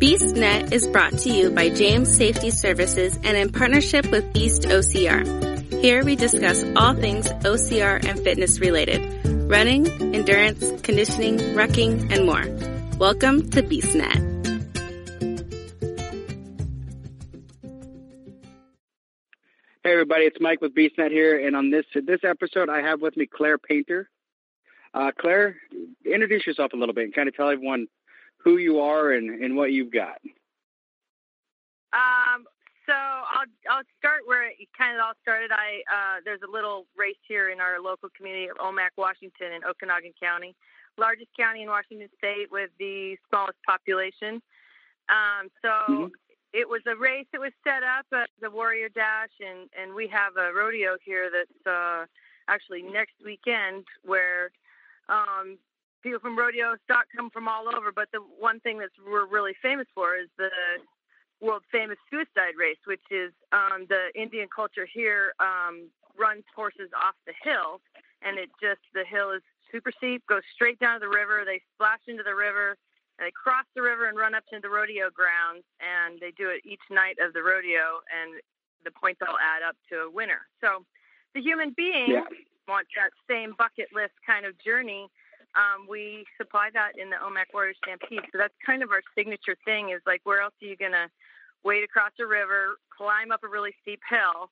BeastNet is brought to you by James Safety Services and in partnership with Beast OCR. Here we discuss all things OCR and fitness related. Running, endurance, conditioning, rucking, and more. Welcome to BeastNet. Hey everybody, it's Mike with BeastNet here, and on this this episode, I have with me Claire Painter. Uh, Claire, introduce yourself a little bit and kind of tell everyone who you are and, and what you've got. Um, so I'll I'll start where it kind of all started. I uh, there's a little race here in our local community of Omak, Washington, in Okanogan County, largest county in Washington State with the smallest population. Um, so mm-hmm. it was a race that was set up at the Warrior Dash, and and we have a rodeo here that's uh, actually next weekend where um, people from rodeo stock come from all over. But the one thing that's we're really famous for is the world famous suicide race, which is um, the Indian culture here um, runs horses off the hill, and it just the hill is super steep, goes straight down to the river. They splash into the river. And they cross the river and run up to the rodeo grounds, and they do it each night of the rodeo, and the points all add up to a winner. So, the human being yeah. wants that same bucket list kind of journey um, we supply that in the Omak Warrior Stampede. So that's kind of our signature thing is like, where else are you going to wade across a river, climb up a really steep hill,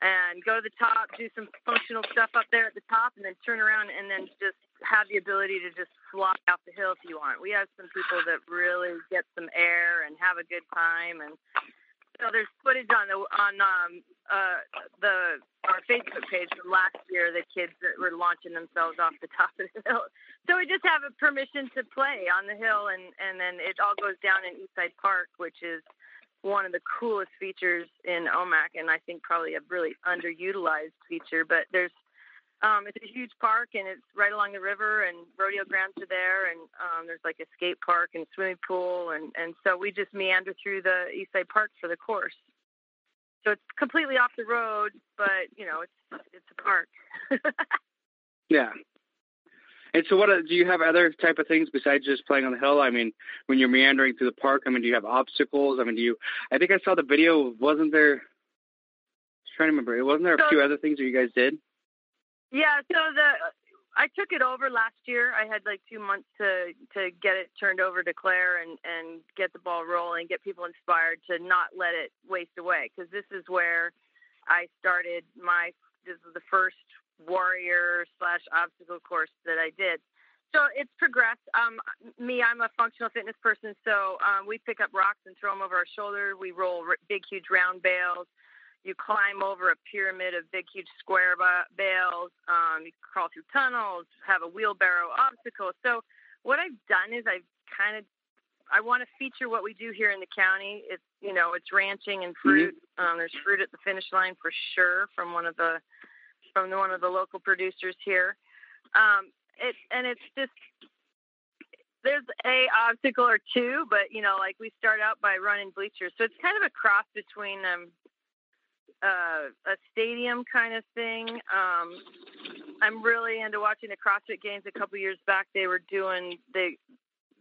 and go to the top, do some functional stuff up there at the top, and then turn around and then just have the ability to just fly off the hill if you want. We have some people that really get some air and have a good time, and so there's footage on the on um uh the our Facebook page from last year. The kids that were launching themselves off the top of the hill. So we just have a permission to play on the hill, and and then it all goes down in Eastside Park, which is one of the coolest features in Omak, and I think probably a really underutilized feature. But there's um, it's a huge park and it's right along the river and rodeo grounds are there and um, there's like a skate park and swimming pool and, and so we just meander through the east side park for the course. So it's completely off the road but you know it's it's a park. Yeah. And so what do you have other type of things besides just playing on the hill? I mean when you're meandering through the park i mean do you have obstacles? I mean do you i think i saw the video wasn't there I was trying to remember it wasn't there a so, few other things that you guys did yeah, so the I took it over last year. I had like two months to to get it turned over to Claire and and get the ball rolling, get people inspired to not let it waste away because this is where I started my this is the first warrior slash obstacle course that I did. So it's progressed. Um, me, I'm a functional fitness person, so um, we pick up rocks and throw them over our shoulder. We roll big, huge round bales you climb over a pyramid of big, huge square bales. Um, crawl through tunnels, have a wheelbarrow obstacle. So what I've done is I've kind of I want to feature what we do here in the county. It's you know it's ranching and fruit. Mm-hmm. Um, there's fruit at the finish line for sure from one of the from one of the local producers here. Um, it and it's just there's a obstacle or two, but you know like we start out by running bleachers, so it's kind of a cross between um, uh, a stadium kind of thing. Um, I'm really into watching the CrossFit Games. A couple years back, they were doing they.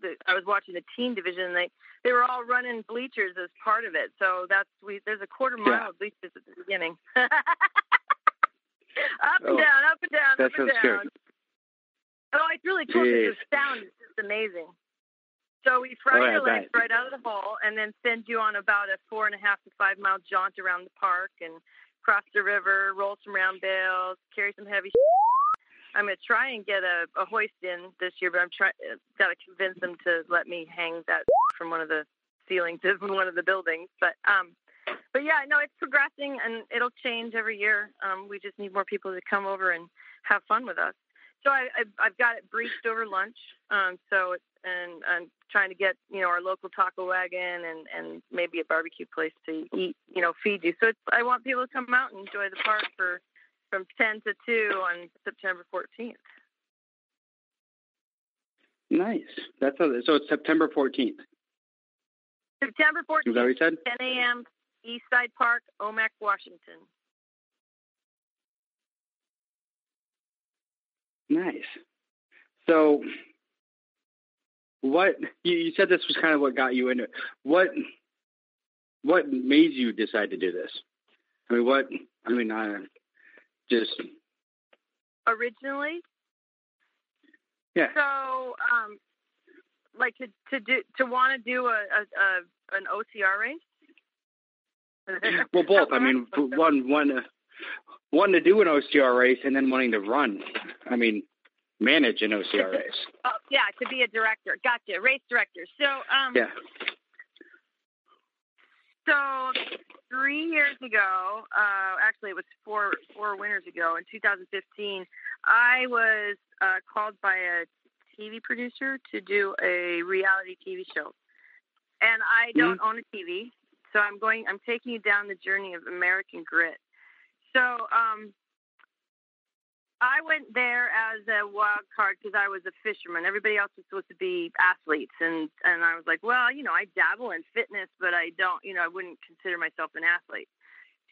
The, I was watching the team division. And They they were all running bleachers as part of it. So that's we. There's a quarter mile yeah. of bleachers at the beginning. up and oh, down, up and down, up and down. Oh, it's really cool. The sound is just amazing. So we fry oh, your legs right out of the hole and then send you on about a four and a half to five mile jaunt around the park and cross the river, roll some round bales, carry some heavy. I'm to try and get a, a hoist in this year, but I'm trying. Got to convince them to let me hang that from one of the ceilings of one of the buildings. But um, but yeah, no, it's progressing and it'll change every year. Um, we just need more people to come over and have fun with us. So I, I have got it briefed over lunch. Um, so it's and I'm trying to get you know our local taco wagon and and maybe a barbecue place to eat you know feed you. So it's, I want people to come out and enjoy the park for from 10 to 2 on September 14th. Nice. That's a, so it's September 14th. September 14th. Is that what you said? 10 a.m. East Side Park, Omak, Washington. Nice. So what you, you said this was kind of what got you into it. What what made you decide to do this? I mean, what? I mean, I just originally. Yeah. So, um, like to to do to want to do a, a, a an OCR race. well, both. I mean, one one uh, one to do an OCR race and then wanting to run. I mean, manage an OCR race. oh, yeah, to be a director. Gotcha. Race director. So, um, yeah. So three years ago, uh, actually it was four four winters ago in 2015, I was uh, called by a TV producer to do a reality TV show, and I mm-hmm. don't mm-hmm. own a TV, so I'm going. I'm taking you down the journey of American Grit. So um, I went there as a wild card because I was a fisherman. Everybody else was supposed to be athletes, and and I was like, well, you know, I dabble in fitness, but I don't, you know, I wouldn't consider myself an athlete.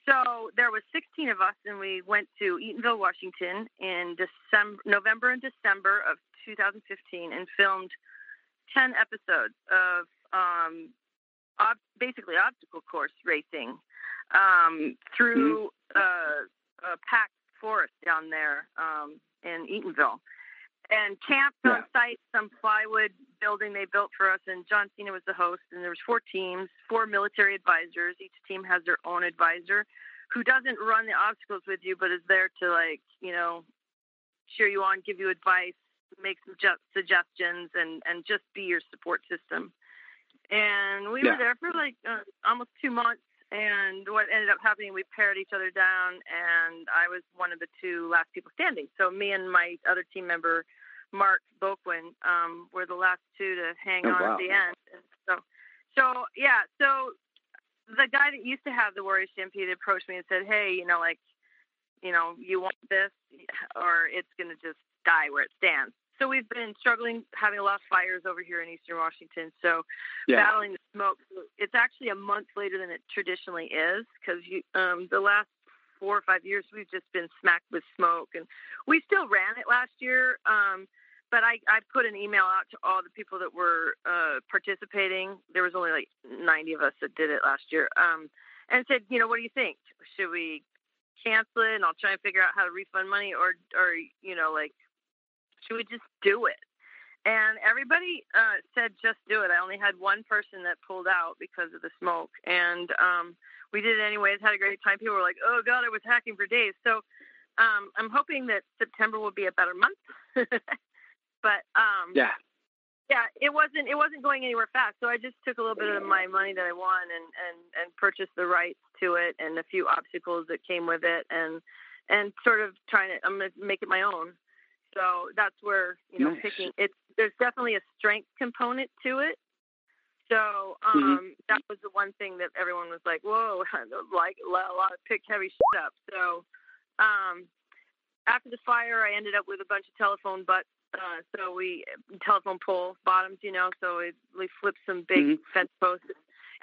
So there was 16 of us, and we went to Eatonville, Washington, in December, November and December of 2015, and filmed 10 episodes of um, ob- basically obstacle course racing um, through mm-hmm. uh, a packed forest down there um, in Eatonville. And camped yeah. on site, some plywood building they built for us, and John Cena was the host. And there was four teams, four military advisors. Each team has their own advisor, who doesn't run the obstacles with you, but is there to like you know cheer you on, give you advice, make some suggestions, and and just be your support system. And we yeah. were there for like uh, almost two months, and what ended up happening, we paired each other down, and I was one of the two last people standing. So me and my other team member, Mark Boquin, um, were the last two to hang oh, on wow. at the end. And so, so yeah, so the guy that used to have the Warrior Stampede approached me and said, "Hey, you know, like, you know, you want this, or it's going to just die where it stands." So we've been struggling, having a lot of fires over here in Eastern Washington. So yeah. battling the smoke. It's actually a month later than it traditionally is because um, the last four or five years we've just been smacked with smoke, and we still ran it last year. Um, but I, I put an email out to all the people that were uh, participating. There was only like 90 of us that did it last year, um, and said, you know, what do you think? Should we cancel it, and I'll try and figure out how to refund money, or, or you know, like should we just do it? And everybody uh, said, just do it. I only had one person that pulled out because of the smoke. And um, we did it anyways, had a great time. People were like, oh, God, I was hacking for days. So um, I'm hoping that September will be a better month. but um, yeah. Yeah, it wasn't it wasn't going anywhere fast. So I just took a little bit of my money that I won and, and, and purchased the rights to it and a few obstacles that came with it and and sort of trying to I'm gonna make it my own. So that's where you know nice. picking it's there's definitely a strength component to it. So um, mm-hmm. that was the one thing that everyone was like, "Whoa!" like a lot of pick heavy shit up. So um, after the fire, I ended up with a bunch of telephone butts. Uh, so we telephone pole bottoms, you know. So we, we flipped some big mm-hmm. fence posts.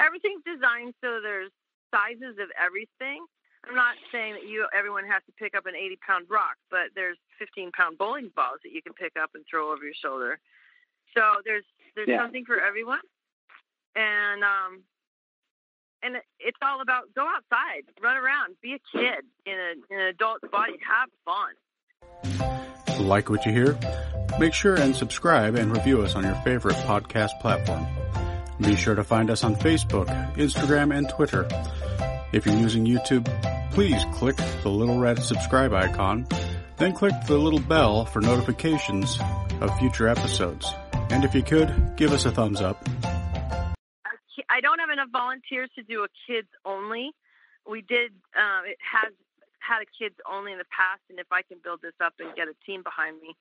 Everything's designed so there's sizes of everything. I'm not saying that you everyone has to pick up an 80 pound rock, but there's 15 pound bowling balls that you can pick up and throw over your shoulder. So there's there's yeah. something for everyone, and um, and it's all about go outside, run around, be a kid in, a, in an adult's body, have fun. Like what you hear? Make sure and subscribe and review us on your favorite podcast platform. Be sure to find us on Facebook, Instagram, and Twitter. If you're using YouTube, please click the little red subscribe icon, then click the little bell for notifications of future episodes. And if you could, give us a thumbs up. I don't have enough volunteers to do a kids only. We did, uh, it has had a kids only in the past, and if I can build this up and get a team behind me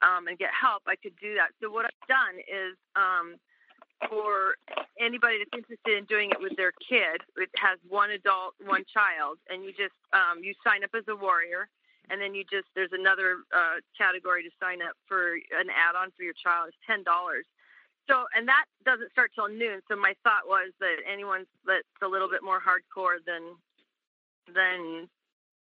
um, and get help, I could do that. So what I've done is um, for anybody that's interested in doing it with their kid, it has one adult, one child, and you just um, you sign up as a warrior, and then you just there's another uh, category to sign up for an add-on for your child. It's ten dollars. So, and that doesn't start till noon. So my thought was that anyone that's a little bit more hardcore than than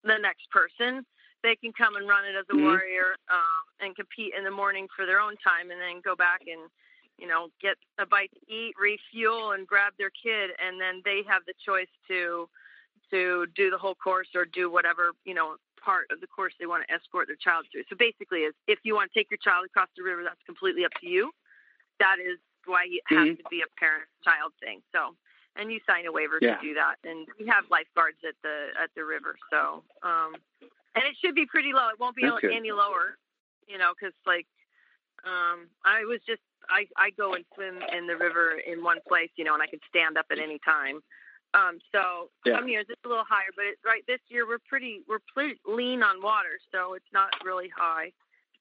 the next person, they can come and run it as a mm-hmm. warrior um, and compete in the morning for their own time, and then go back and you know, get a bite to eat, refuel, and grab their kid, and then they have the choice to to do the whole course or do whatever you know part of the course they want to escort their child through. So basically, is if you want to take your child across the river, that's completely up to you. That is why it has Mhm. to be a parent-child thing. So, and you sign a waiver Yeah. to do that, and we have lifeguards at the at the river. So, um, and it should be pretty low. It won't be That's good. any lower, you know, because like um, I was just I I go and swim in the river in one place, you know, and I can stand up at any time. Um, so Yeah. some years it's a little higher, but it, right this year we're pretty we're pretty lean on water, so it's not really high.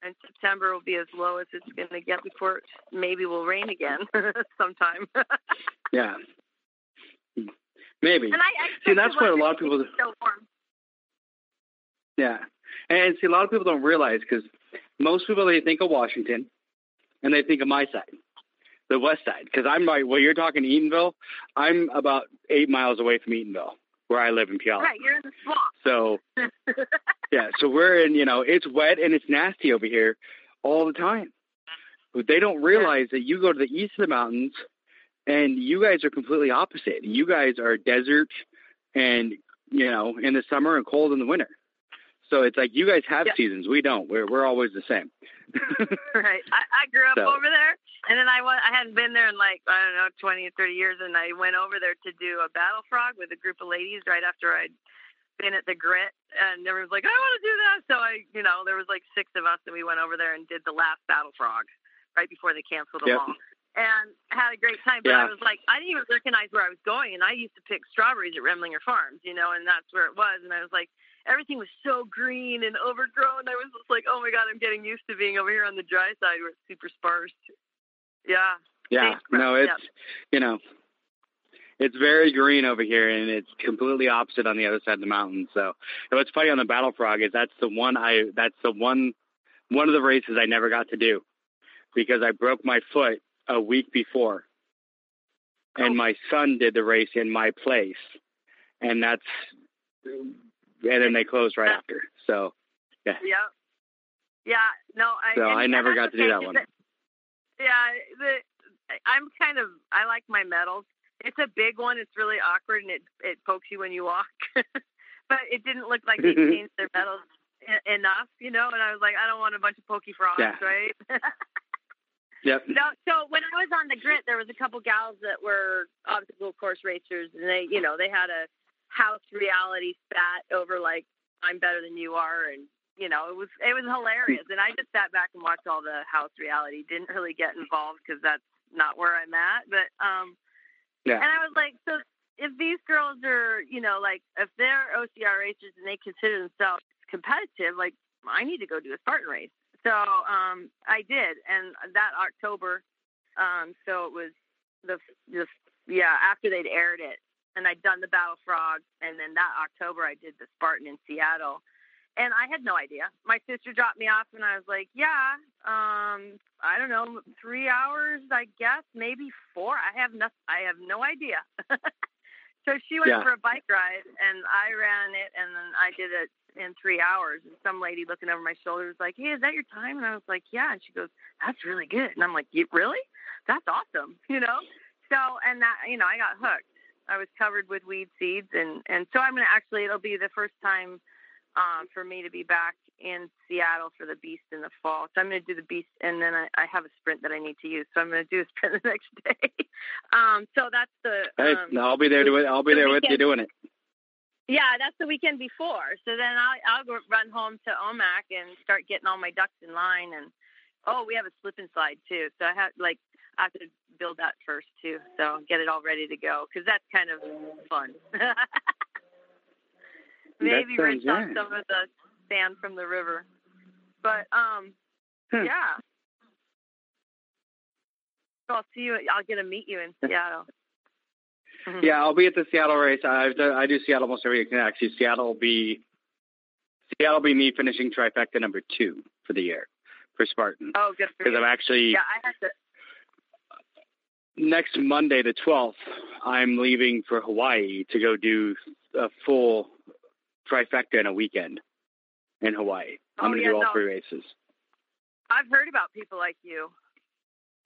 And September will be as low as it's going to get before it maybe will rain again sometime. Yeah. Maybe. I, I See, that's what a lot of people- so warm. Yeah, and see, a lot of people don't realize because most people they think of Washington, and they think of my side, the west side. Because I'm like, well, you're talking Eatonville. I'm about eight miles away from Eatonville, where I live in Puyallup. Right, you're in the swamp. So yeah, so we're in. You know, it's wet and it's nasty over here all the time. But they don't realize that you go to the east of the mountains, and you guys are completely opposite. You guys are desert, and you know, in the summer and cold in the winter. So it's like you guys have Yeah. seasons. We don't. We're we're always the same. right. I, I grew up So- over there, and then I wa- I hadn't been there in like I don't know twenty or thirty years, and I went over there to do a battle frog with a group of ladies right after I'd been at the Grit, and everyone was like, I want to do that. So I, you know, there was like six of us, and we went over there and did the last battle frog right before they canceled them all. And had a great time, but I was like, I didn't even recognize where I was going, and I used to pick strawberries at Remlinger Farms, you know, and that's where it was. And I was like, everything was so green and overgrown. I was just like, oh my god, I'm getting used to being over here on the dry side where it's super sparse. Yeah. Yeah, no, it's you know, it's very green over here, and it's completely opposite on the other side of the mountain. So, and what's funny on the Battle Frog is that's the one I that's the one one of the races I never got to do because I broke my foot a week before, and Oh. my son did the race in my place, and that's and then they closed right after. So, Yeah. Yeah. No, I. So I never got to do that one. yeah, the I'm kind of I like my medals. It's a big one. It's really awkward and it it pokes you when you walk. but it didn't look like they changed their medals enough, you know. And I was like, I don't want a bunch of pokey frogs, Yeah. right? yep, No, so when I was on the grit, there was a couple gals that were obstacle course racers, and they, you know, they had a house reality spat over like I'm better than you are, and you know, it was it was hilarious. And I just sat back and watched all the house reality. Didn't really get involved because that's not where I'm at. But um, yeah, and I was like, so if these girls are, you know, like if they're OCR racers and they consider themselves competitive, like I need to go do a Spartan race. So um, I did, and that October, um, so it was the the yeah after they'd aired it, and I'd done the Battle Frog, and then that October I did the Spartan in Seattle, and I had no idea. My sister dropped me off, and I was like, yeah, um, I don't know, three hours, I guess, maybe four. I have no, I have no idea. so she went Yeah. for a bike ride, and I ran it, and then I did it in three hours. And some lady looking over my shoulder was like, "Hey, is that your time?" And I was like, "Yeah." And she goes, "That's really good." And I'm like, "You really? That's awesome," you know. So, and that, you know, I got hooked. I was covered with weed seeds, and and so I'm gonna actually, it'll be the first time um, for me to be back in Seattle for the Beast in the fall. So I'm going to do the Beast, and then I, I have a sprint that I need to use. So I'm going to do a sprint the next day. um, so that's the. hey, Um, I'll be there it. I'll be the there with you doing it. yeah, that's the weekend before. So then I'll I'll go run home to Omak and start getting all my ducks in line. And oh, we have a slip and slide too. So I have like I have to build that first too. So get it all ready to go because that's kind of fun. Maybe rinse off some of the sand from the river. But um, Hmm. yeah. So I'll see you. I'll get to meet you in Seattle. Yeah, I'll be at the Seattle race. I've done, I do Seattle almost every year. Actually, Seattle will be Seattle will be me finishing trifecta number two for the year for Spartan Oh, good for because. I'm actually Yeah, I have to. Next Monday the 12th. I'm leaving for Hawaii to go do a full trifecta in a weekend in Hawaii. I'm Oh, going to yeah, do all no. three races. I've heard about people like you.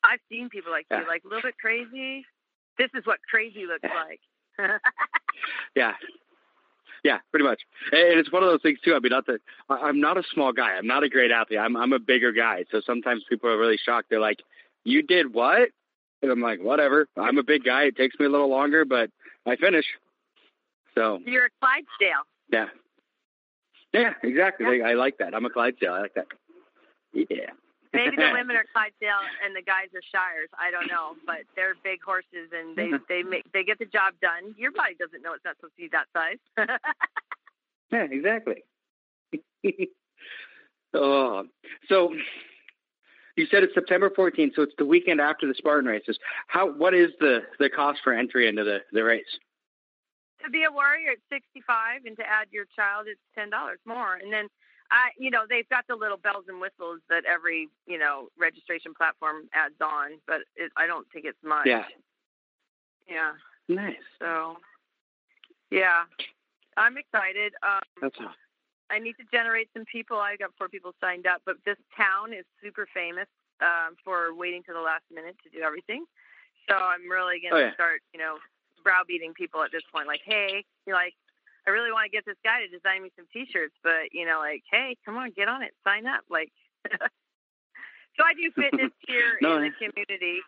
I've seen people like Yeah. you, like a little bit crazy. This is what crazy looks like. Yeah. Yeah, pretty much. And it's one of those things too. I mean, not that I'm not a small guy. I'm not a great athlete. I'm I'm a bigger guy. So sometimes people are really shocked. They're like, "You did what?" And I'm like, "Whatever. I'm a big guy. It takes me a little longer, but I finish." So You're a Clydesdale. yeah, yeah, exactly. I like that. I'm a Clydesdale. I like that. Yeah. Maybe the women are Clydesdale and the guys are Shires. I don't know, but they're big horses and they Mhm. they make they get the job done. Your body doesn't know it's not supposed to be that size. Yeah, exactly. oh, so you said it's September 14th, so it's the weekend after the Spartan races. How? What is the the cost for entry into the the race? to be a warrior, it's sixty five, and to add your child, it's ten dollars more. And then, I, you know, they've got the little bells and whistles that every you know registration platform adds on, but it, I don't think it's much. Yeah. Yeah. Nice. So, yeah, I'm excited. Um, That's awesome. I need to generate some people. I got four people signed up, but this town is super famous um, for waiting to the last minute to do everything. So I'm really going to Oh, yeah. start, you know, browbeating people at this point. Like, hey, you like, I really want to get this guy to design me some T-shirts, but you know, like, hey, come on, get on it, sign up. Like, so I do fitness here No, in the community.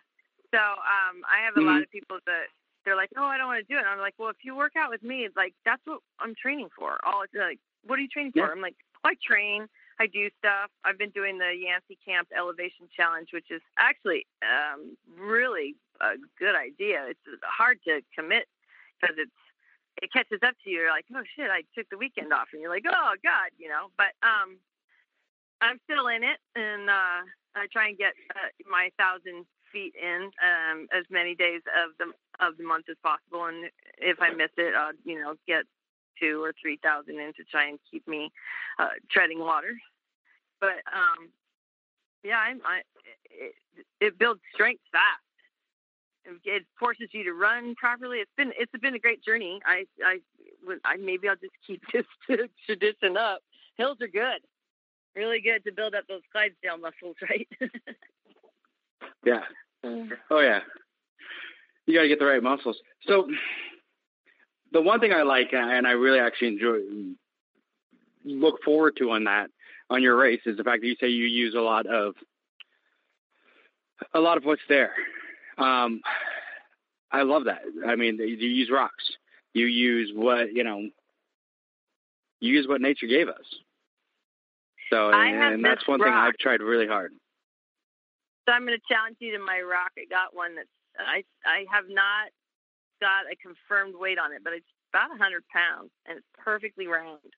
So um, I have a lot of people that they're like, no, I don't want to do it. And I'm like, well, if you work out with me, it's like that's what I'm training for. All it's like, what are you training for? I'm like, I train, I do stuff. I've been doing the Yancy Camp Elevation Challenge, which is actually um, really a good idea. It's hard to commit because it's it catches up to you. You're like, oh shit, I took the weekend off, and you're like, oh god, you know. But um, I'm still in it, and uh, I try and get uh, my thousand feet in um, as many days of the of the month as possible. And if I miss it, I'll you know get two or three thousand in to try and keep me uh, treading water. But um, yeah, I'm, I it, it builds strength fast. It forces you to run properly. It's been it's been a great journey. I I, I maybe I'll just keep this tradition up. Hills are good, really good to build up those Clydesdale muscles, right? Yeah. Oh yeah. You got to get the right muscles. So the one thing I like, and I really actually enjoy, look forward to on that on your race is the fact that you say you use a lot of a lot of what's there. Um, I love that. I mean, you use rocks. You use what you know. You use what nature gave us. So, and, and that's one thing. I've tried really hard. So I'm going to challenge you to my rock. I got one that's I I have not got a confirmed weight on it, but it's about a hundred pounds and it's perfectly round.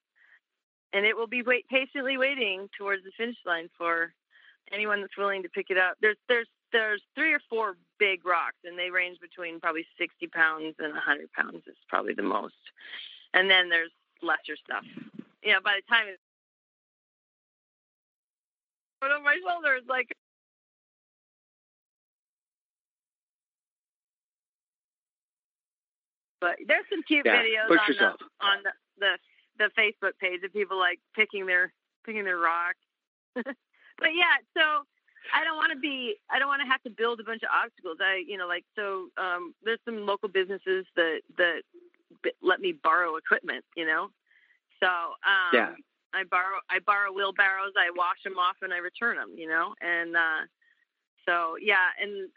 And it will be wait patiently waiting towards the finish line for anyone that's willing to pick it up. There's there's there's three or four big rocks and they range between probably sixty pounds and a hundred pounds is probably the most. And then there's lesser stuff. You know, by the time it's put on my shoulder, it's like But there's some cute Yeah, videos on yourself. the on the, the the Facebook page of people like picking their picking their rock. but yeah, so I don't want to be I don't want to have to build a bunch of obstacles. I you know like so um there's some local businesses that that b- let me borrow equipment, you know. So um Yeah. I borrow I borrow wheelbarrows, I wash them off and I return them, you know. And uh so yeah, and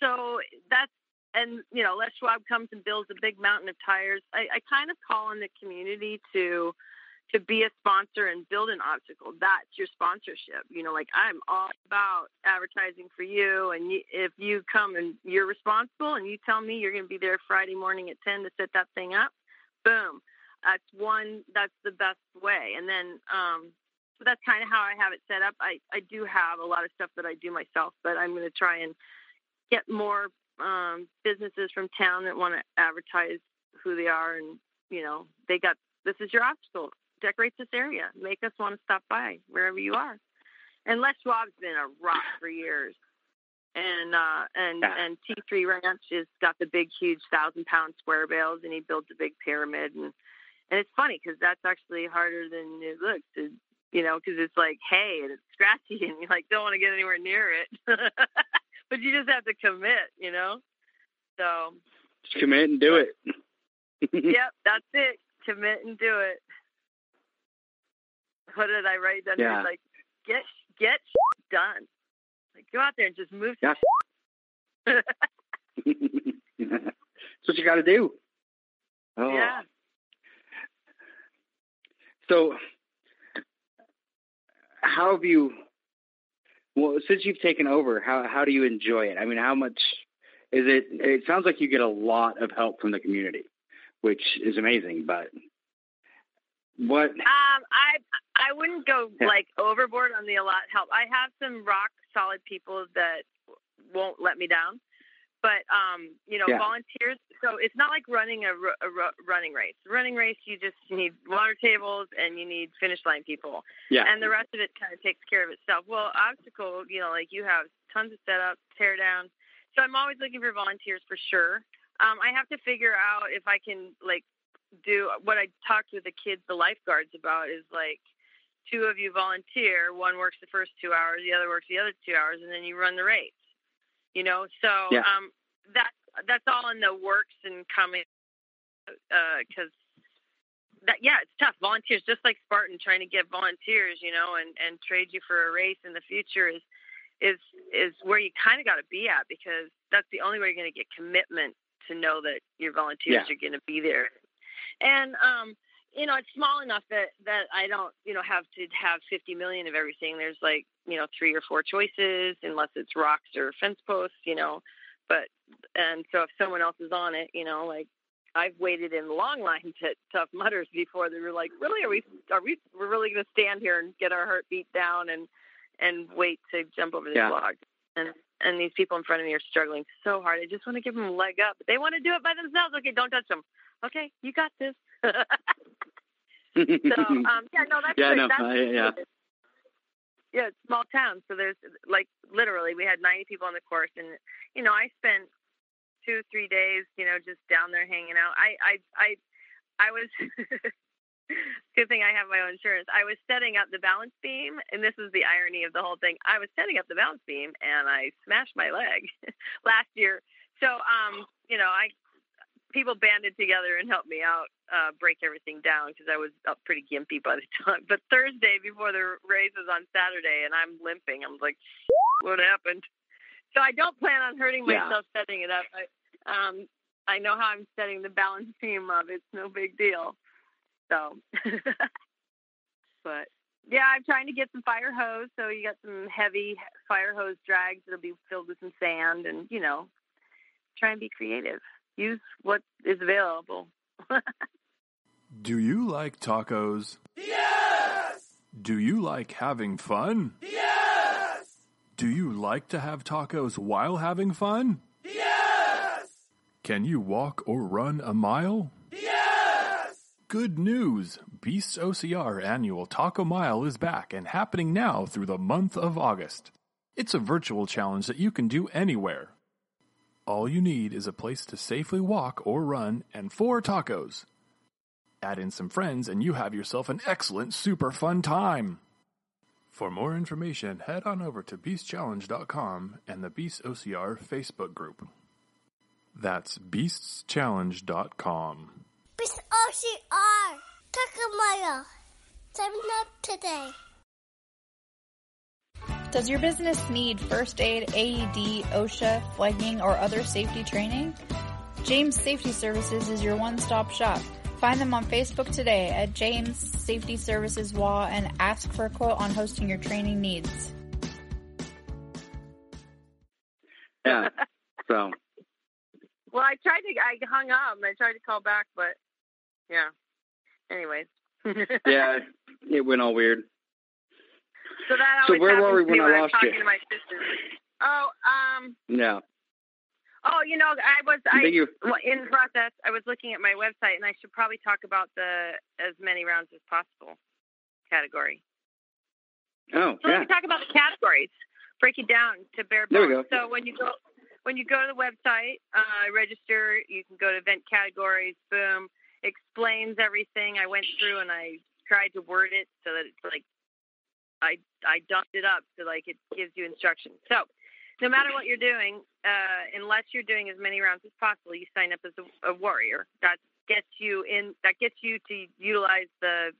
so that's and you know, Les Schwab comes and builds a big mountain of tires. I, I kind of call on the community to to be a sponsor and build an obstacle. That's your sponsorship. You know, like I'm all about advertising for you, and you, if you come and you're responsible, and you tell me you're going to be there Friday morning at ten to set that thing up, boom. That's one. That's the best way. And then, um, so that's kind of how I have it set up. I I do have a lot of stuff that I do myself, but I'm going to try and get more um, businesses from town that want to advertise who they are, and you know, they got this is your obstacle. Decorate this area. Make us want to stop by wherever you are. And Les Schwab's been a rock for years, and uh, and Yeah. and T3 Ranch has got the big, huge thousand pound square bales, and he builds a big pyramid, and and it's funny because that's actually harder than it looks. To, you know, because it's like hay and it's scratchy, and you like don't want to get anywhere near it. but you just have to commit, you know. So just commit and do it. yep, that's it. Commit and do it. What did I write down? Yeah. Like get get done. Like go out there and just move. Yeah. That's what you got to do. Oh. Yeah. So, how have you? Well, since you've taken over, how how do you enjoy it? I mean, how much is it? It sounds like you get a lot of help from the community, which is amazing. But what? Um, I I wouldn't go Yeah. like overboard on the a lot help. I have some rock solid people that won't let me down, but um, you know, Yeah. volunteers. So it's not like running a, ru- a running race. Running race, you just need water tables and you need finish line people, Yeah. and the rest of it kind of takes care of itself. Well, obstacle, you know, like you have tons of setup, tear down. So I'm always looking for volunteers for sure. Um, I have to figure out if I can like do what I talked with the kids, the lifeguards about is like two of you volunteer, one works the first two hours, the other works the other two hours, and then you run the race. You know, so Yeah. um, that that's all in the works and coming because that yeah, it's tough. Volunteers, just like Spartan, trying to get volunteers, you know, and and trade you for a race in the future is is is where you kind of got to be at because that's the only way you're going to get commitment to know that your volunteers Yeah. are going to be there. And um, you know, it's small enough that that I don't, you know, have to have 50 million of everything. There's like, you know, three or four choices, unless it's rocks or fence posts, you know. But and so if someone else is on it, you know, like I've waited in long lines at Tough Mudders before. They were like, "Really? Are we? Are we? We're really going to stand here and get our heartbeat down and and wait to jump over this Yeah. log?" And and these people in front of me are struggling so hard. I just want to give them a leg up, but they want to do it by themselves. Okay, don't touch them. Okay, you got this. So um, yeah, no, that's Yeah, no, I- yeah. Yeah, it's small town, so there's like literally we had 90 people on the course, and you know I spent two three days, you know, just down there hanging out. I I I I was. Good thing I have my own insurance. I was setting up the balance beam, and this is the irony of the whole thing. I was setting up the balance beam, and I smashed my leg last year. So, um, you know, I people banded together and helped me out uh, break everything down because I was up pretty gimpy by the time. But Thursday before the race was on Saturday, and I'm limping. I'm like, what happened? So I don't plan on hurting Yeah. myself setting it up. I, um, I know how I'm setting the balance beam up. It's no big deal. So, but yeah, I'm trying to get some fire hose. So you got some heavy fire hose drags that'll be filled with some sand, and you know, try and be creative. Use what is available. Do you like tacos? Yes! Do you like having fun? Yes! Do you like to have tacos while having fun? Yes! Can you walk or run a mile? Yes! Good news! Beasts OCR annual Taco Mile is back and happening now through the month of August. It's a virtual challenge that you can do anywhere. All you need is a place to safely walk or run and four tacos. Add in some friends and you have yourself an excellent super fun time. For more information, head on over to beastchallenge.com and the Beasts OCR Facebook group. That's beastschallenge.com. Miss OCR. Takamaya. Sign up today. Does your business need first aid, AED, OSHA, flagging, or other safety training? James Safety Services is your one-stop shop. Find them on Facebook today at James Safety Services WA and ask for a quote on hosting your training needs. yeah. So Well, I tried to. I hung up and I tried to call back, but yeah. Anyways. yeah, it went all weird. So that So where were we to me when I I'm lost talking you? to my sister. Oh, um, Yeah. Oh, you know, I was I you. in the process. I was looking at my website, and I should probably talk about the as many rounds as possible category. Oh, So yeah. let me talk about the categories. Break it down to bare There we bones. go. So when you go when you go to the website, uh, register. You can go to event categories. Boom, explains everything. I went through and I tried to word it so that it's like I I dumped it up so like it gives you instructions. So no matter what you're doing, uh, unless you're doing as many rounds as possible, you sign up as a, a warrior. That gets you in. That gets you to utilize the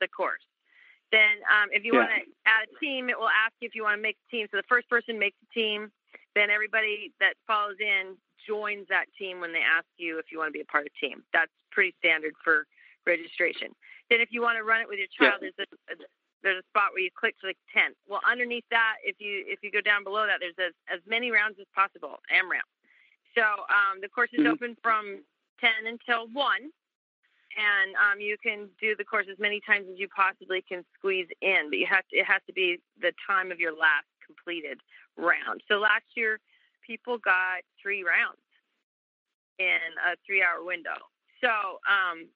the course. Then, um, if you Yeah. want to add a team, it will ask you if you want to make a team. So the first person makes a team. Then everybody that follows in joins that team when they ask you if you want to be a part of a team. That's pretty standard for registration. Then, if you want to run it with your Yeah. child, there's a, a there's a spot where you click to the tent. Well, underneath that, if you if you go down below that, there's as, as many rounds as possible, AMRAP. So um, the course is Mhm. open from 10 until 1, and um, you can do the course as many times as you possibly can squeeze in, but you have to, it has to be the time of your last completed round. So last year, people got three rounds in a three-hour window. So um,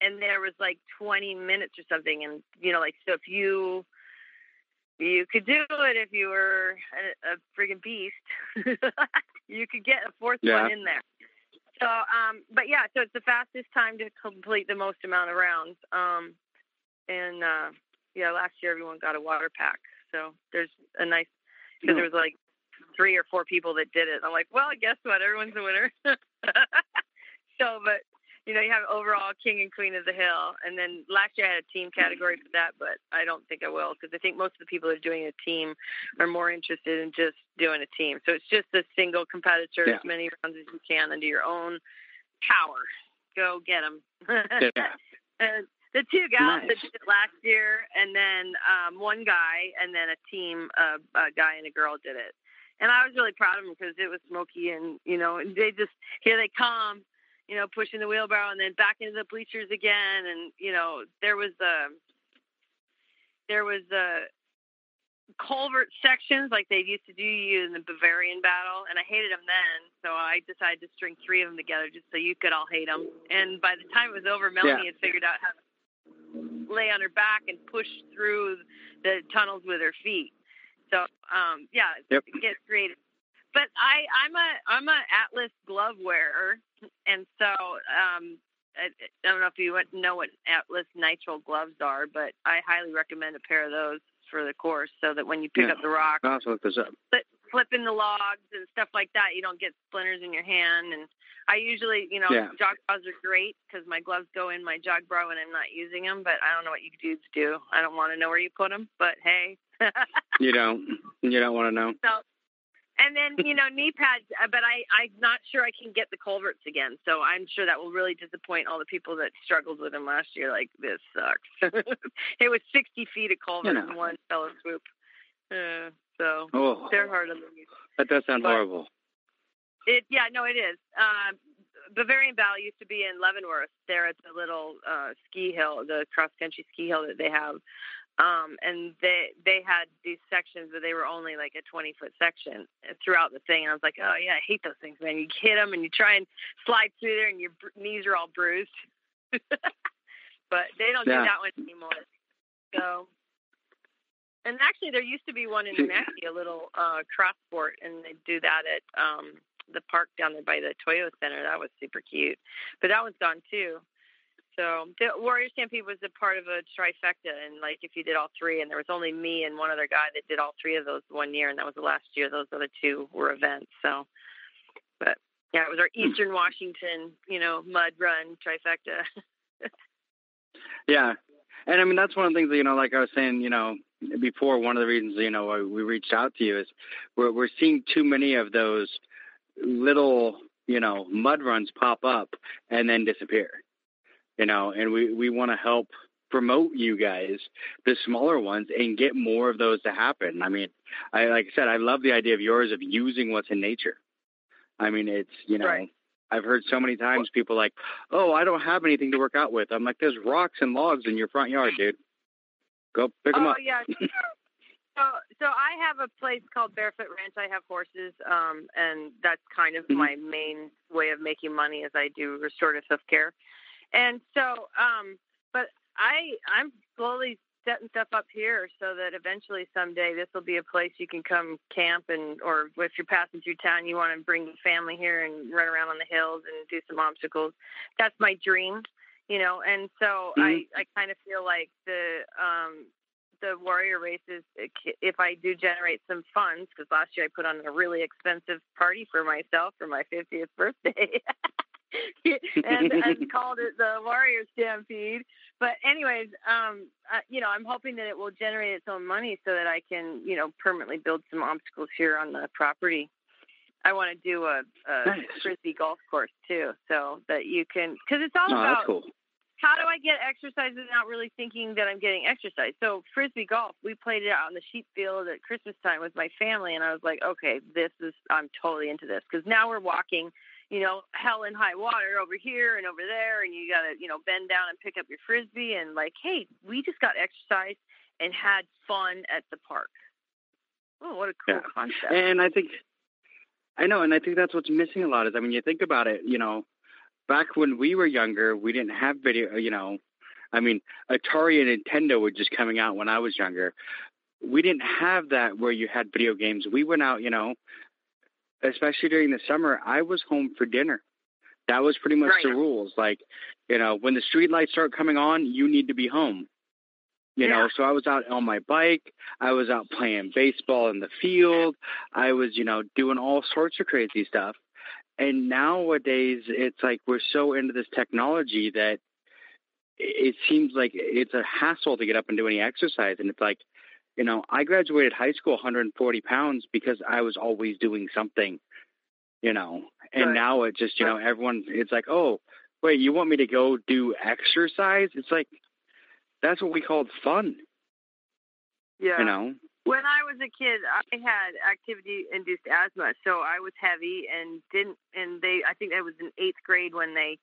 and there was like 20 minutes or something and you know like so if you you could do it if you were a, a friggin' beast. You could get a fourth Yeah. one in there. So um but yeah so it's the fastest time to complete the most amount of rounds um and uh yeah last year everyone got a water pack so there's a nice because there was like three or four people that did it i'm like well guess what? Everyone's a winner. So but you know, you have overall king and queen of the hill, and then last year I had a team category for that, but I don't think I will because I think most of the people that are doing a team are more interested in just doing a team. So it's just a single competitor, Yeah. as many rounds as you can under your own power. Go get them. Yeah. And the two guys Nice. that did it last year, and then um, one guy, and then a team, uh, a guy and a girl did it. And I was really proud of them because it was smoky, and you know, and they just here they come, you know, pushing the wheelbarrow, and then back into the bleachers again, and you know, there was a there was a culvert sections like they used to do you in the Bavarian battle, and I hated them then, so I decided to string three of them together just so you could all hate them. And by the time it was over, Melanie had figured out how to lay on her back and push through the tunnels with her feet. So, um, yeah, Yep. get creative. But I, I'm a I'm a Atlas glove wearer, and so um, I, I don't know if you know what Atlas nitrile gloves are, but I highly recommend a pair of those for the course, so that when you pick Yeah. up the rock, I'll look this up. flip, flipping the logs and stuff like that, you don't get splinters in your hand. And I usually, you know, Yeah. jog bras are great because my gloves go in my jog bra when I'm not using them. But I don't know what you dudes do. I don't want to know where you put them. But hey. You don't. You don't want to know. So, and then you know knee pads, uh, but I I'm not sure I can get the culverts again. So I'm sure that will really disappoint all the people that struggled with them last year. Like this sucks. it was 60 feet of culverts know. in one fell swoop. Uh, so Oh, they're hard on the knees. that does sound but- horrible. It yeah no it is. Um, Bavarian Valley used to be in Leavenworth. There at the little uh, ski hill, the cross country ski hill that they have. Um, and they they had these sections, but they were only like a 20 foot section throughout the thing. And I was like, oh yeah, I hate those things, man. You hit them and you try and slide through there, and your br- knees are all bruised. but they don't Yeah. do that one anymore. So, and actually, there used to be one in Mackey, a little uh, cross sport, and they do that at um, the park down there by the Toyota Center. That was super cute, but that one's gone too. So the Warrior Stampede was a part of a trifecta, and like if you did all three, and there was only me and one other guy that did all three of those one year, and that was the last year. Those other two were events. So, but yeah, it was our hmm. Eastern Washington, you know, mud run trifecta. Yeah. And I mean, that's one of the things, that, you know, like I was saying, you know, before, one of the reasons, you know, why we reached out to you is we're, we're seeing too many of those little, you know, mud runs pop up and then disappear, you know, and we, we want to help promote you guys, the smaller ones, and get more of those to happen. I mean, I, like I said, I love the idea of yours of using what's in nature. I mean, it's, you know, Right. I've heard so many times people like, oh, I don't have anything to work out with. I'm like, there's rocks and logs in your front yard, dude. Go pick them oh up. yeah. So, so I have a place called Barefoot Ranch. I have horses, um, and that's kind of Mhm. my main way of making money as I do restorative hoof care. And so, um, but I, I'm slowly setting stuff up here so that eventually someday this will be a place you can come camp and, or if you're passing through town, you want to bring the family here and run around on the hills and do some obstacles. That's my dream, you know. And so I, I kind of feel like the, um, the warrior races if I do generate some funds because last year I put on a really expensive party for myself for my 50th birthday. and, and called it the Warrior Stampede. But anyways, um, uh, you know, I'm hoping that it will generate its own money so that I can, you know, permanently build some obstacles here on the property. I want to do a, a nice. frisbee golf course too, so that you can, because it's all oh, about cool. how do I get exercise without really thinking that I'm getting exercise. So frisbee golf, we played it out in the sheep field at Christmas time with my family, and I was like, okay, this is I'm totally into this because now we're walking you know, hell and high water over here and over there, and you got to, you know, bend down and pick up your frisbee. And like, hey, we just got exercise and had fun at the park. Oh, what a cool yeah. concept! And I think, I know, and I think that's what's missing a lot. Is I mean, you think about it, you know, back when we were younger, we didn't have video. You know, I mean, Atari and Nintendo were just coming out when I was younger. We didn't have that where you had video games. We went out, you know, especially during the summer, I was home for dinner. That was pretty much right. the rules. Like, you know, when the street lights start coming on, you need to be home. You yeah. know, so I was out on my bike. I was out playing baseball in the field. I was, you know, doing all sorts of crazy stuff. And nowadays, it's like we're so into this technology that it seems like it's a hassle to get up and do any exercise. And it's like, you know, I graduated high school 140 pounds because I was always doing something, you know, and right. now it just, you know, everyone, it's like, oh, wait, you want me to go do exercise? It's like, that's what we called fun. Yeah. You know? When I was a kid, I had activity induced asthma, so I was heavy and didn't, and they, I think I was in eighth grade when they,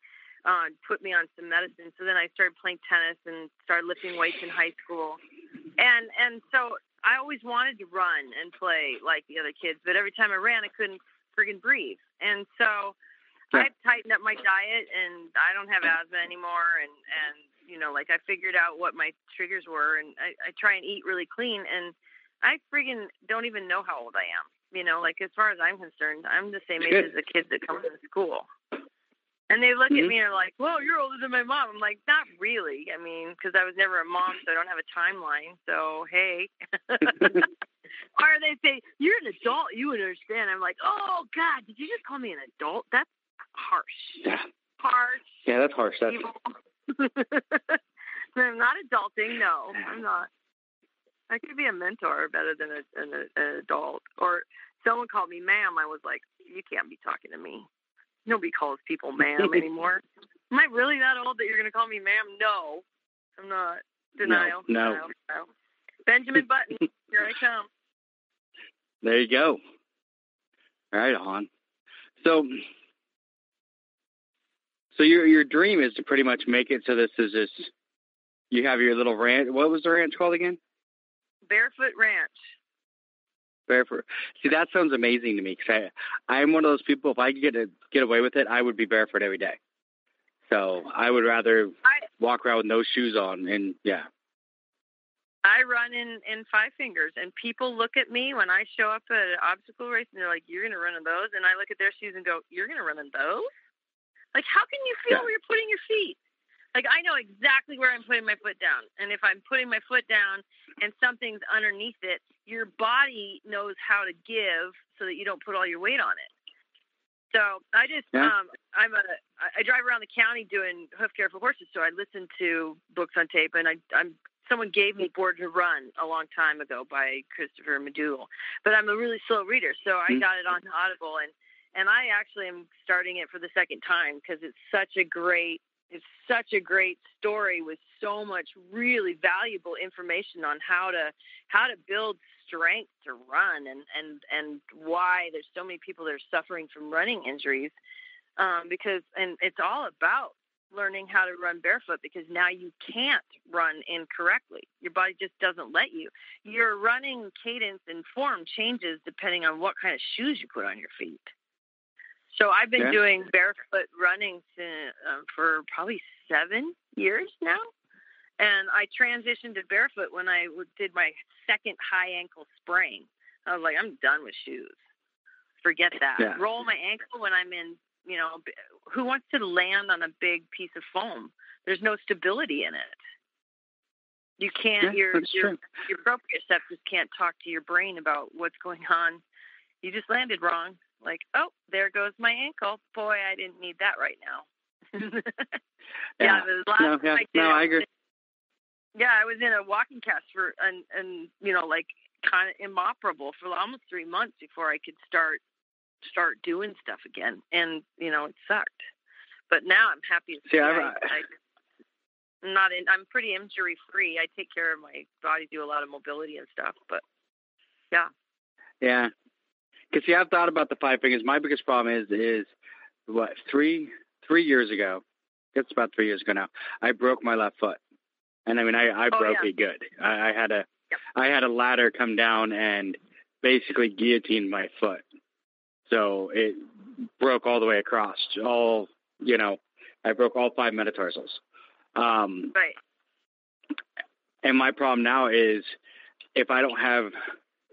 uh, put me on some medicine. So then I started playing tennis and started lifting weights in high school. And and so I always wanted to run and play like the other kids, but every time I ran, I couldn't friggin' breathe. And so yeah. I've tightened up my diet, and I don't have asthma anymore. And and you know, like I figured out what my triggers were, and I, I try and eat really clean. And I friggin' don't even know how old I am. You know, like as far as I'm concerned, I'm the same age as the kids that come to school. And they look mm-hmm. at me and are like, "Well, you're older than my mom." I'm like, "Not really. I mean, because I was never a mom, so I don't have a timeline. So hey." or they say, "You're an adult. You would understand." I'm like, "Oh God, did you just call me an adult? That's harsh. Yeah. Harsh. Yeah, that's harsh. That's. I'm not adulting. No, I'm not. I could be a mentor better than a, an, an adult. Or someone called me ma'am. I was like, you can't be talking to me nobody calls people ma'am anymore. Am I really that old that you're going to call me ma'am? No, I'm not. Denial. No. Denial. no. Benjamin Button, here I come. There you go. Right on. So, so your your dream is to pretty much make it so this is just you have your little ranch. What was the ranch called again? Barefoot Ranch barefoot. See, that sounds amazing to me because I, I'm one of those people. If I could get to get away with it, I would be barefoot every day. So I would rather I, walk around with no shoes on, and yeah. I run in in five fingers, and people look at me when I show up at an obstacle race, and they're like, "You're gonna run in those," and I look at their shoes and go, "You're gonna run in those." Like, how can you feel yeah. where you're putting your feet? Like, I know exactly where I'm putting my foot down, and if I'm putting my foot down and something's underneath it, your body knows how to give so that you don't put all your weight on it. So I just yeah. um I'm a I drive around the county doing hoof care for horses, so I listen to books on tape and I I'm someone gave me Born to Run a long time ago by Christopher McDougall. But I'm a really slow reader, so I mm-hmm. got it on Audible and and I actually am starting it for the second time because it's such a great it's such a great story with so much really valuable information on how to how to build strength to run and and and why there's so many people that are suffering from running injuries um, because and it's all about learning how to run barefoot because now you can't run incorrectly. Your body just doesn't let you. Your running cadence and form changes depending on what kind of shoes you put on your feet so I've been yeah. doing barefoot running to, um, for probably seven years now. And I transitioned to barefoot when I did my second high ankle sprain. I was like, I'm done with shoes. Forget that. Yeah. Roll my ankle when I'm in, you know, who wants to land on a big piece of foam? There's no stability in it. You can't. Yeah, your your true. your proprioceptors can't talk to your brain about what's going on. You just landed wrong. Like, oh, there goes my ankle. Boy, I didn't need that right now. yeah, last No, yeah, I did, no, I agree. yeah, I was in a walking cast for and and you know like kind of inoperable for almost three months before I could start start doing stuff again, and you know it sucked. But now I'm happy. See, I, I've- I, I'm not in. I'm pretty injury free. I take care of my body, do a lot of mobility and stuff. But yeah, Yeah. Because see, I've thought about the five fingers. My biggest problem is is what three three years ago. It's about three years ago now. I broke my left foot, and I mean, I I Oh, broke yeah. it good. I, I had a Yep. I had a ladder come down and basically guillotined my foot. So it broke all the way across. All you know, I broke all five metatarsals. Um, right. and my problem now is if I don't have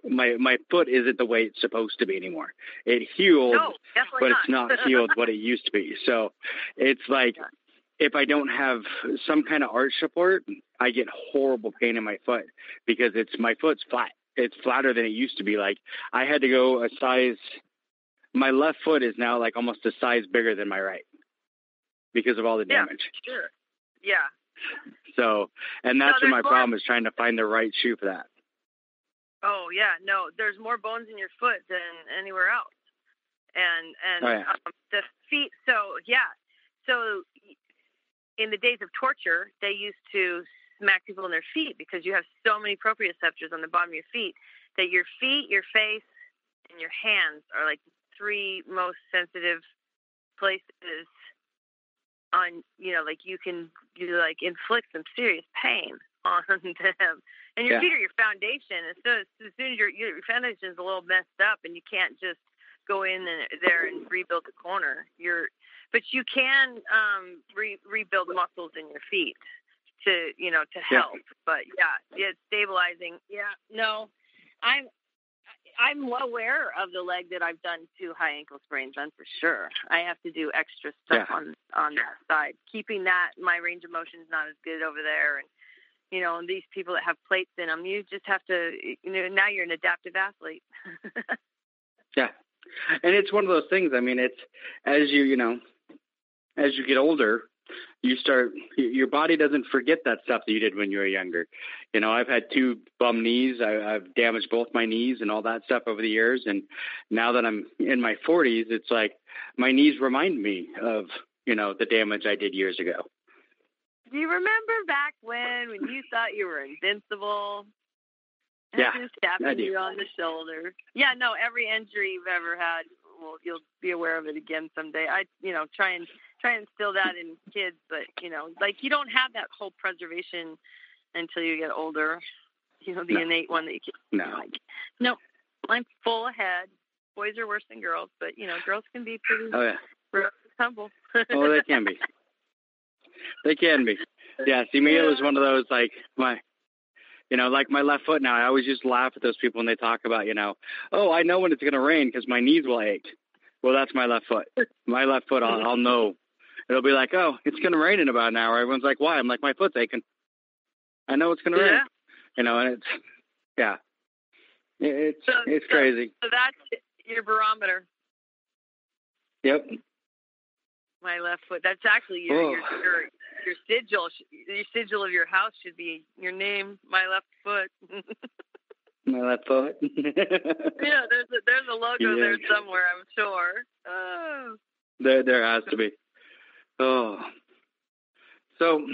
my my foot isn't the way it's supposed to be anymore. It healed, No, but not. it's not healed what it used to be. So it's like if I don't have some kind of arch support, I get horrible pain in my foot because it's my foot's flat. It's flatter than it used to be. Like I had to go a size. My left foot is now like almost a size bigger than my right because of all the damage. Yeah. Sure. Yeah. So, and that's No, what my more- problem is trying to find the right shoe for that. Oh yeah, no, there's more bones in your foot than anywhere else, and and Oh, yeah. um, the feet. So yeah, so in the days of torture, they used to smack people in their feet because you have so many proprioceptors on the bottom of your feet that your feet, your face, and your hands are like the three most sensitive places on you know like you can you like inflict some serious pain on them and your Yeah. feet are your foundation and so as, as soon as your your foundation is a little messed up and you can't just go in and, there and rebuild the corner you're but you can um re- rebuild muscles in your feet to you know to Yeah. help but yeah it's stabilizing yeah no i'm I'm well aware of the leg that I've done two high ankle sprains on for sure. I have to do extra stuff Yeah. on on that side, keeping that my range of motion is not as good over there, and you know, these people that have plates in them, you just have to, you know, now you're an adaptive athlete. Yeah. And it's one of those things. I mean, it's as you, you know, as you get older, you start, your body doesn't forget that stuff that you did when you were younger. You know, I've had two bum knees. I, I've damaged both my knees and all that stuff over the years. And now that I'm in my 40s, it's like my knees remind me of, you know, the damage I did years ago. Do you remember back when when you thought you were invincible? Yeah, just tapping you on the shoulder. Yeah, no, every injury you've ever had, well, you'll be aware of it again someday. I, you know, try and try and instill that in kids, but you know, like you don't have that whole preservation until you get older. You know, the No. innate one that you can. No. Like, no, I'm full ahead. Boys are worse than girls, but you know, girls can be pretty Oh, yeah. rough and tumble. Oh, they can be. They can be. Yeah. See, me, it was one of those like my, you know, like my left foot now. I always just laugh at those people when they talk about, you know, oh, I know when it's going to rain because my knees will ache. Well, that's my left foot. My left foot, I'll, I'll know. It'll be like, oh, it's going to rain in about an hour. Everyone's like, why? I'm like, my foot's aching. I know it's going to rain. You know, and it's, yeah, it's So- it's so- crazy. So that's your barometer. Yep. My left foot. That's actually your Oh. your, your your sigil. Your sigil of your house should be your name. My left foot. My left foot. yeah, there's a, there's a logo there somewhere. I'm sure. Oh. There, there has to be. Oh, so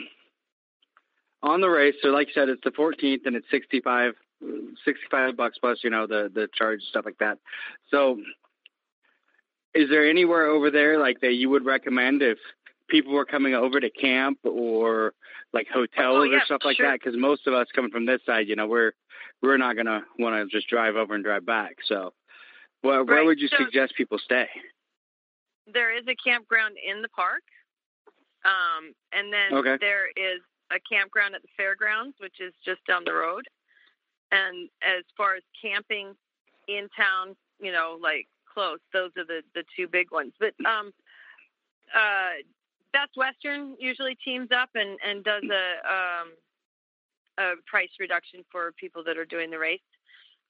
on the race. So, like you said, it's the 14th, and it's 65, 65 bucks plus, you know, the the charge stuff like that. So, is there anywhere over there like that you would recommend if people were coming over to camp or like hotels Oh, yeah, or stuff like sure. that? Because most of us coming from this side, you know, we're we're not gonna want to just drive over and drive back. So, where, where would you so- suggest people stay? There is a campground in the park, um, and then Okay. there is a campground at the fairgrounds, which is just down the road. And as far as camping in town, you know, like close, those are the the two big ones. But um, uh, Best Western usually teams up and and does a um a price reduction for people that are doing the race.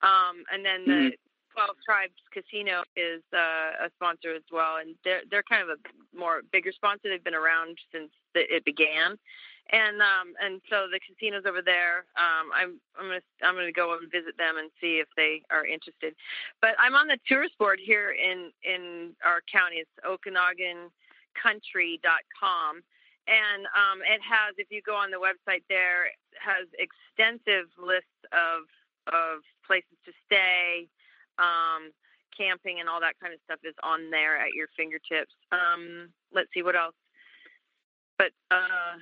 Um, and then the Mhm. 12 Tribes Casino is uh, a sponsor as well, and they're they're kind of a more bigger sponsor. They've been around since the, it began, and um, and so the casinos over there. Um, I'm I'm gonna I'm gonna go and visit them and see if they are interested. But I'm on the tourist board here in in our county. It's OkanoganCountry.com, and um, it has if you go on the website there, has extensive lists of of places to stay um, camping and all that kind of stuff is on there at your fingertips. Um, let's see what else. But uh,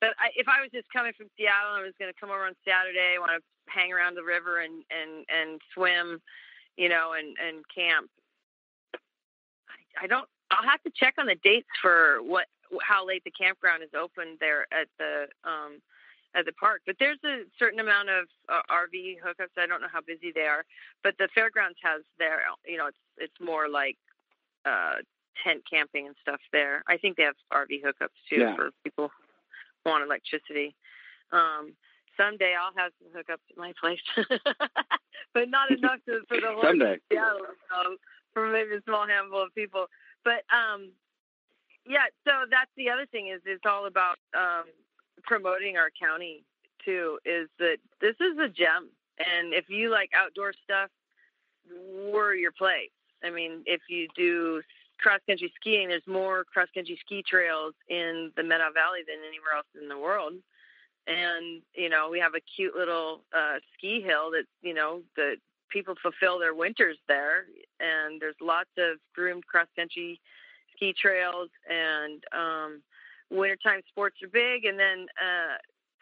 but I, if I was just coming from Seattle, I was going to come over on Saturday, want to hang around the river and and and swim, you know, and and camp. I, I don't. I'll have to check on the dates for what how late the campground is open there at the um, at the park. But there's a certain amount of uh, RV hookups. I don't know how busy they are, but the fairgrounds has their, you know, it's it's more like uh, tent camping and stuff there. I think they have RV hookups too Yeah. for people who want electricity. Um, someday I'll have some hookups at my place, but not enough to, for the whole Someday. Seattle, um, for maybe a small handful of people. But um, yeah, so that's the other thing is it's all about um, promoting our county too. Is that this is a gem, and if you like outdoor stuff, we're your place. I mean, if you do cross country skiing, there's more cross country ski trails in the Methow Valley than anywhere else in the world. And you know, we have a cute little uh, ski hill that you know that people fulfill their winters there, and there's lots of groomed cross country ski trails and um wintertime sports are big and then uh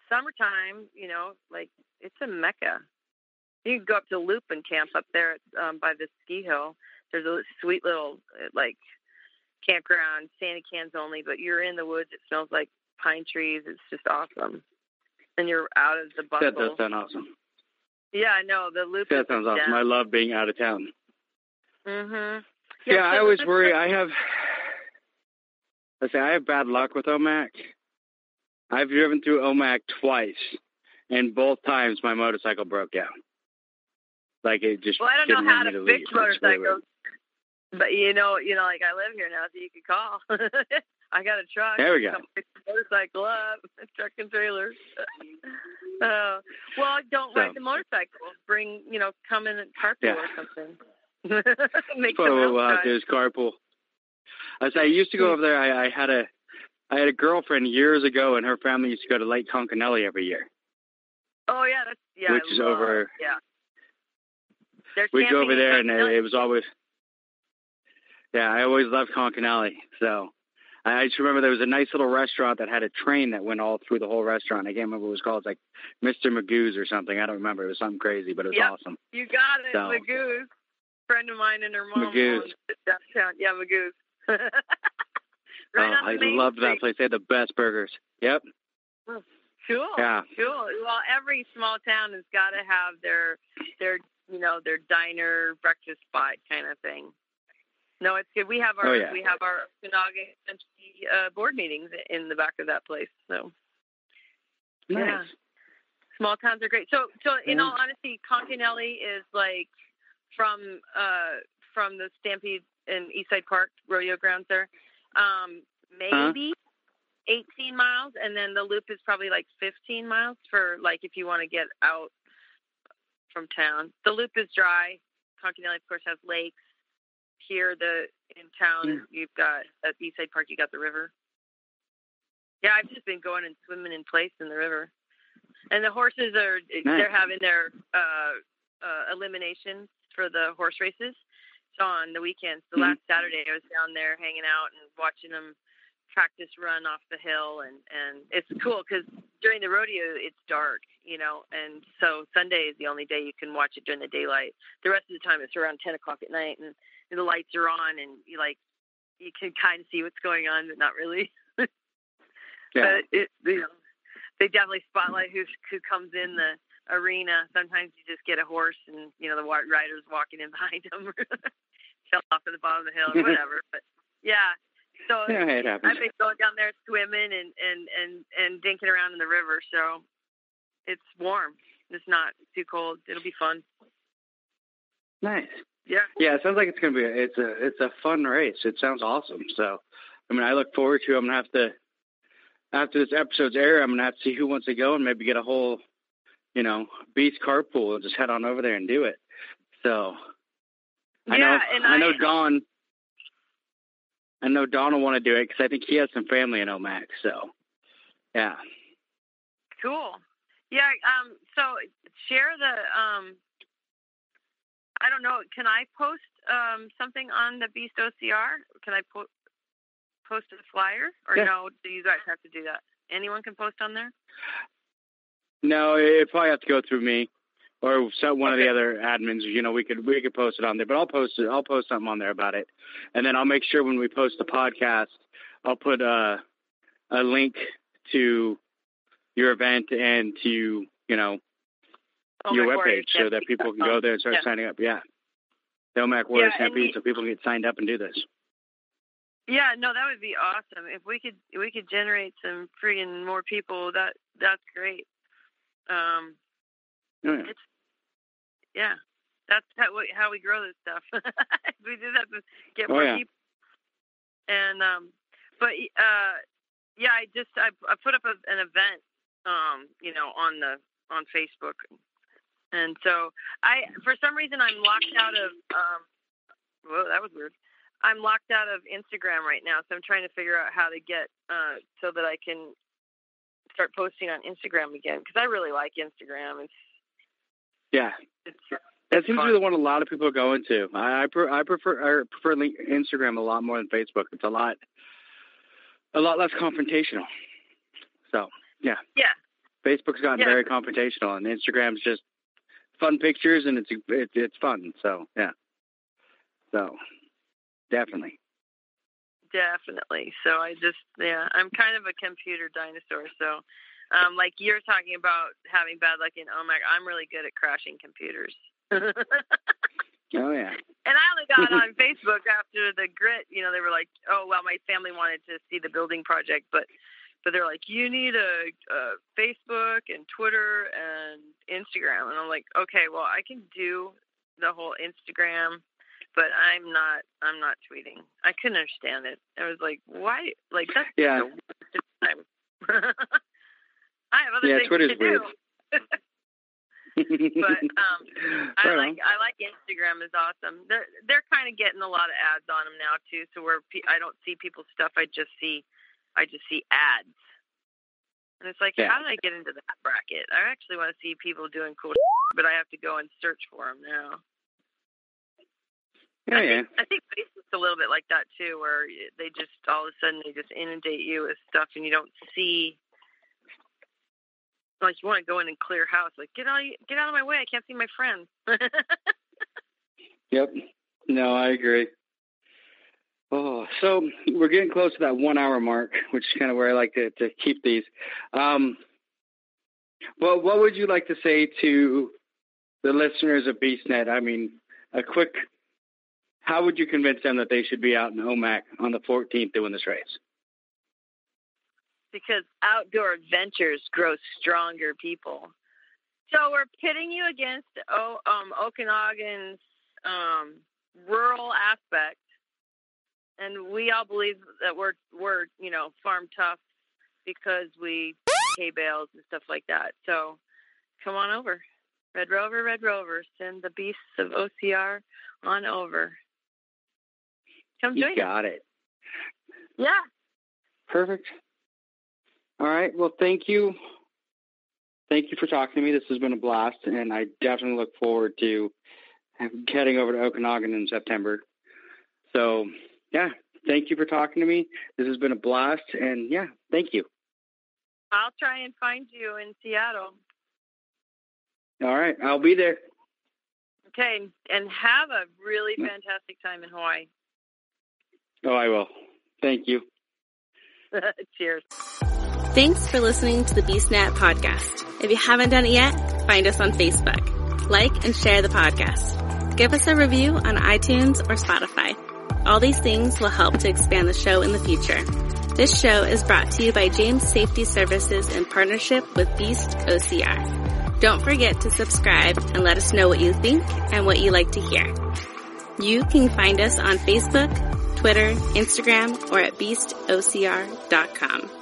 summertime you know like it's a mecca. You can go up to loop and camp up there um by the ski hill. There's a sweet little uh, like campground sandy cans only but you're in the woods it smells like pine trees it's just awesome. And you're out of the That does sound awesome. Yeah i know the loop That sounds awesome. I love being out of town. mhm Yeah, I so always worry. I have, let's say, I have bad luck with Omak. I've driven through Omak twice, and both times my motorcycle broke down. Like it just. Well, I don't know how want to fix leave. Really motorcycles, but you know, you know, like I live here now, so you can call. I got a truck. There we go. Motorcycle up, truck and trailer. uh, well, don't ride the motorcycle. Bring, you know, come in and carpool Yeah. or something. Make What someone else we'll do is carpool. I I used to go over there. I, I had a, I had a girlfriend years ago, and her family used to go to Lake Conconully every year. Oh yeah, that's yeah. Which I is love- over- Yeah. There's We'd go over there, and it, it was always. Yeah, I always loved Conconully. So I just remember there was a nice little restaurant that had a train that went all through the whole restaurant. I can't remember what it was called. It's like Mr. Magoo's or something. I don't remember. It was something crazy, but it was Yep. awesome. You got it, So- Magoo's. Friend of mine and her mom Magoo's. owns it downtown. Yeah, Magoo's. right oh, I loved that place. They had the best burgers. Yep. Cool. Yeah. Cool. Well, every small town has got to have their their you know their diner breakfast spot kind of thing. No, it's good. We have our Oh, yeah. we have our Okanogan uh, board meetings in the back of that place. So Nice. Yeah. small towns are great. So so in all honesty, Conconully is like from uh from the Stampede and Eastside Park rodeo grounds there. Um maybe 18 miles and then the loop is probably like 15 miles for like if you want to get out from town. The loop is dry. Conconully of course has lakes. Here the in town you've got at Eastside Park you got the river. Yeah, I've just been going and swimming in place in the river. And the horses are they're having their uh uh eliminations for the horse races. So on the weekends, the Mhm. last Saturday I was down there hanging out and watching them practice run off the hill and and it's cool because during the rodeo it's dark you know and so sunday is the only day you can watch it during the daylight the rest of the time it's around ten o'clock at night and the lights are on and you like you can kind of see what's going on but not really Yeah. but it you know they definitely spotlight who who comes in the arena sometimes you just get a horse and you know the riders walking in behind them fell off at the bottom of the hill or whatever but yeah so Yeah, it happens. I've been going down there swimming and and and and dinking around in the river. So it's warm. It's not too cold. It'll be fun. Nice. Yeah. Yeah, it sounds like it's gonna be. A, it's a it's a fun race. It sounds awesome. So, I mean, I look forward to. I'm gonna have to after this episode's air. I'm gonna have to see who wants to go and maybe get a whole, you know, beast carpool and just head on over there and do it. So, I Yeah, know and I know Don. I know Don will want to do it because I think he has some family in Omak. So, yeah. Cool. Yeah. Um. So share the. Um. I don't know. Can I post um something on the Beast OCR? Can I po- post a flyer, or Yeah. no? Do you guys have to do that? Anyone can post on there. No, it probably have to go through me or one of the other admins. You know, we could we could post it on there, but I'll post it. I'll post something on there about it, and then I'll make sure when we post the podcast, I'll put a a link to your event and to you know Oh, your webpage so that people can go there and start Yeah. signing up. Yeah, the Omak Warrior Yeah, Stampede, you- so people can get signed up and do this. Yeah, no, that would be awesome. If we could we could generate some freaking more people, that that's great. Um, Oh, yeah. yeah, that's how we, how we grow this stuff. we do that to get more Oh, more yeah. people. And um, but uh, yeah, I just I, I put up a, an event, um, you know, on the on Facebook, and so I for some reason I'm locked out of um. Whoa, that was weird. I'm locked out of Instagram right now, so I'm trying to figure out how to get uh, so that I can start posting on Instagram again because I really like Instagram. It's Yeah, it's that seems to be the one a lot of people are going to. I I, pre- I prefer I prefer Instagram a lot more than Facebook. It's a lot a lot less confrontational. So yeah, yeah. Facebook's gotten Yeah. very confrontational, and Instagram's just fun pictures, and it's it's it's fun. So yeah, so definitely. Definitely. So I just, yeah, I'm kind of a computer dinosaur. So, um, like you're talking about having bad luck in Omak, I'm really good at crashing computers. Oh yeah, And I only got on Facebook after the grit. You know, they were like, "Oh, well, my family wanted to see the building project, but." But they're like, you need a, a Facebook and Twitter and Instagram, and I'm like, okay, well, I can do the whole Instagram, but I'm not, I'm not tweeting. I couldn't understand it. I was like, why? Like that's Yeah. the waste time. I have other Yeah, things Twitter's to do. weird. but um, I Right on. like I like Instagram is awesome. They're they're kind of getting a lot of ads on them now too. So where pe- I don't see people's stuff, I just see I just see ads, and it's like, Yeah. how did I get into that bracket? I actually want to see people doing cool, but I have to go and search for them now. yeah, I yeah. think, I think Facebook's a little bit like that too, where they just all of a sudden they just inundate you with stuff, and you don't see. Like you want to go in and clear house, like get out, get out of my way! I can't see my friends. Yep. No, I agree. Oh, so we're getting close to that one hour mark, which is kind of where I like to, to keep these. Um, well, what would you like to say to the listeners of BeastNet? I mean, a quick, how would you convince them that they should be out in Omak on the 14th doing this race? because outdoor adventures grow stronger people. So we're pitting you against oh, um, Okanogan's um, rural aspect, and we all believe that we're we're you know farm tough because we hay bales and stuff like that. So come on over, Red Rover, Red Rover, send the beasts of OCR on over. Come You join us. got it. Yeah. Perfect. All right. Well, thank you. Thank you for talking to me. This has been a blast, and I definitely look forward to heading over to Okanogan in September. So, yeah, thank you for talking to me. This has been a blast, and yeah, thank you. I'll try and find you in Seattle. All right, I'll be there. Okay, and have a really mm. fantastic time in Hawaii. Oh, I will. Thank you. Cheers. Thanks for listening to the BeastNet podcast. If you haven't done it yet, find us on Facebook. Like and share the podcast. Give us a review on iTunes or Spotify. All these things will help to expand the show in the future. This show is brought to you by James Safety Services in partnership with Beast OCR. Don't forget to subscribe and let us know what you think and what you like to hear. You can find us on Facebook, Twitter, Instagram, or at beastocr.com.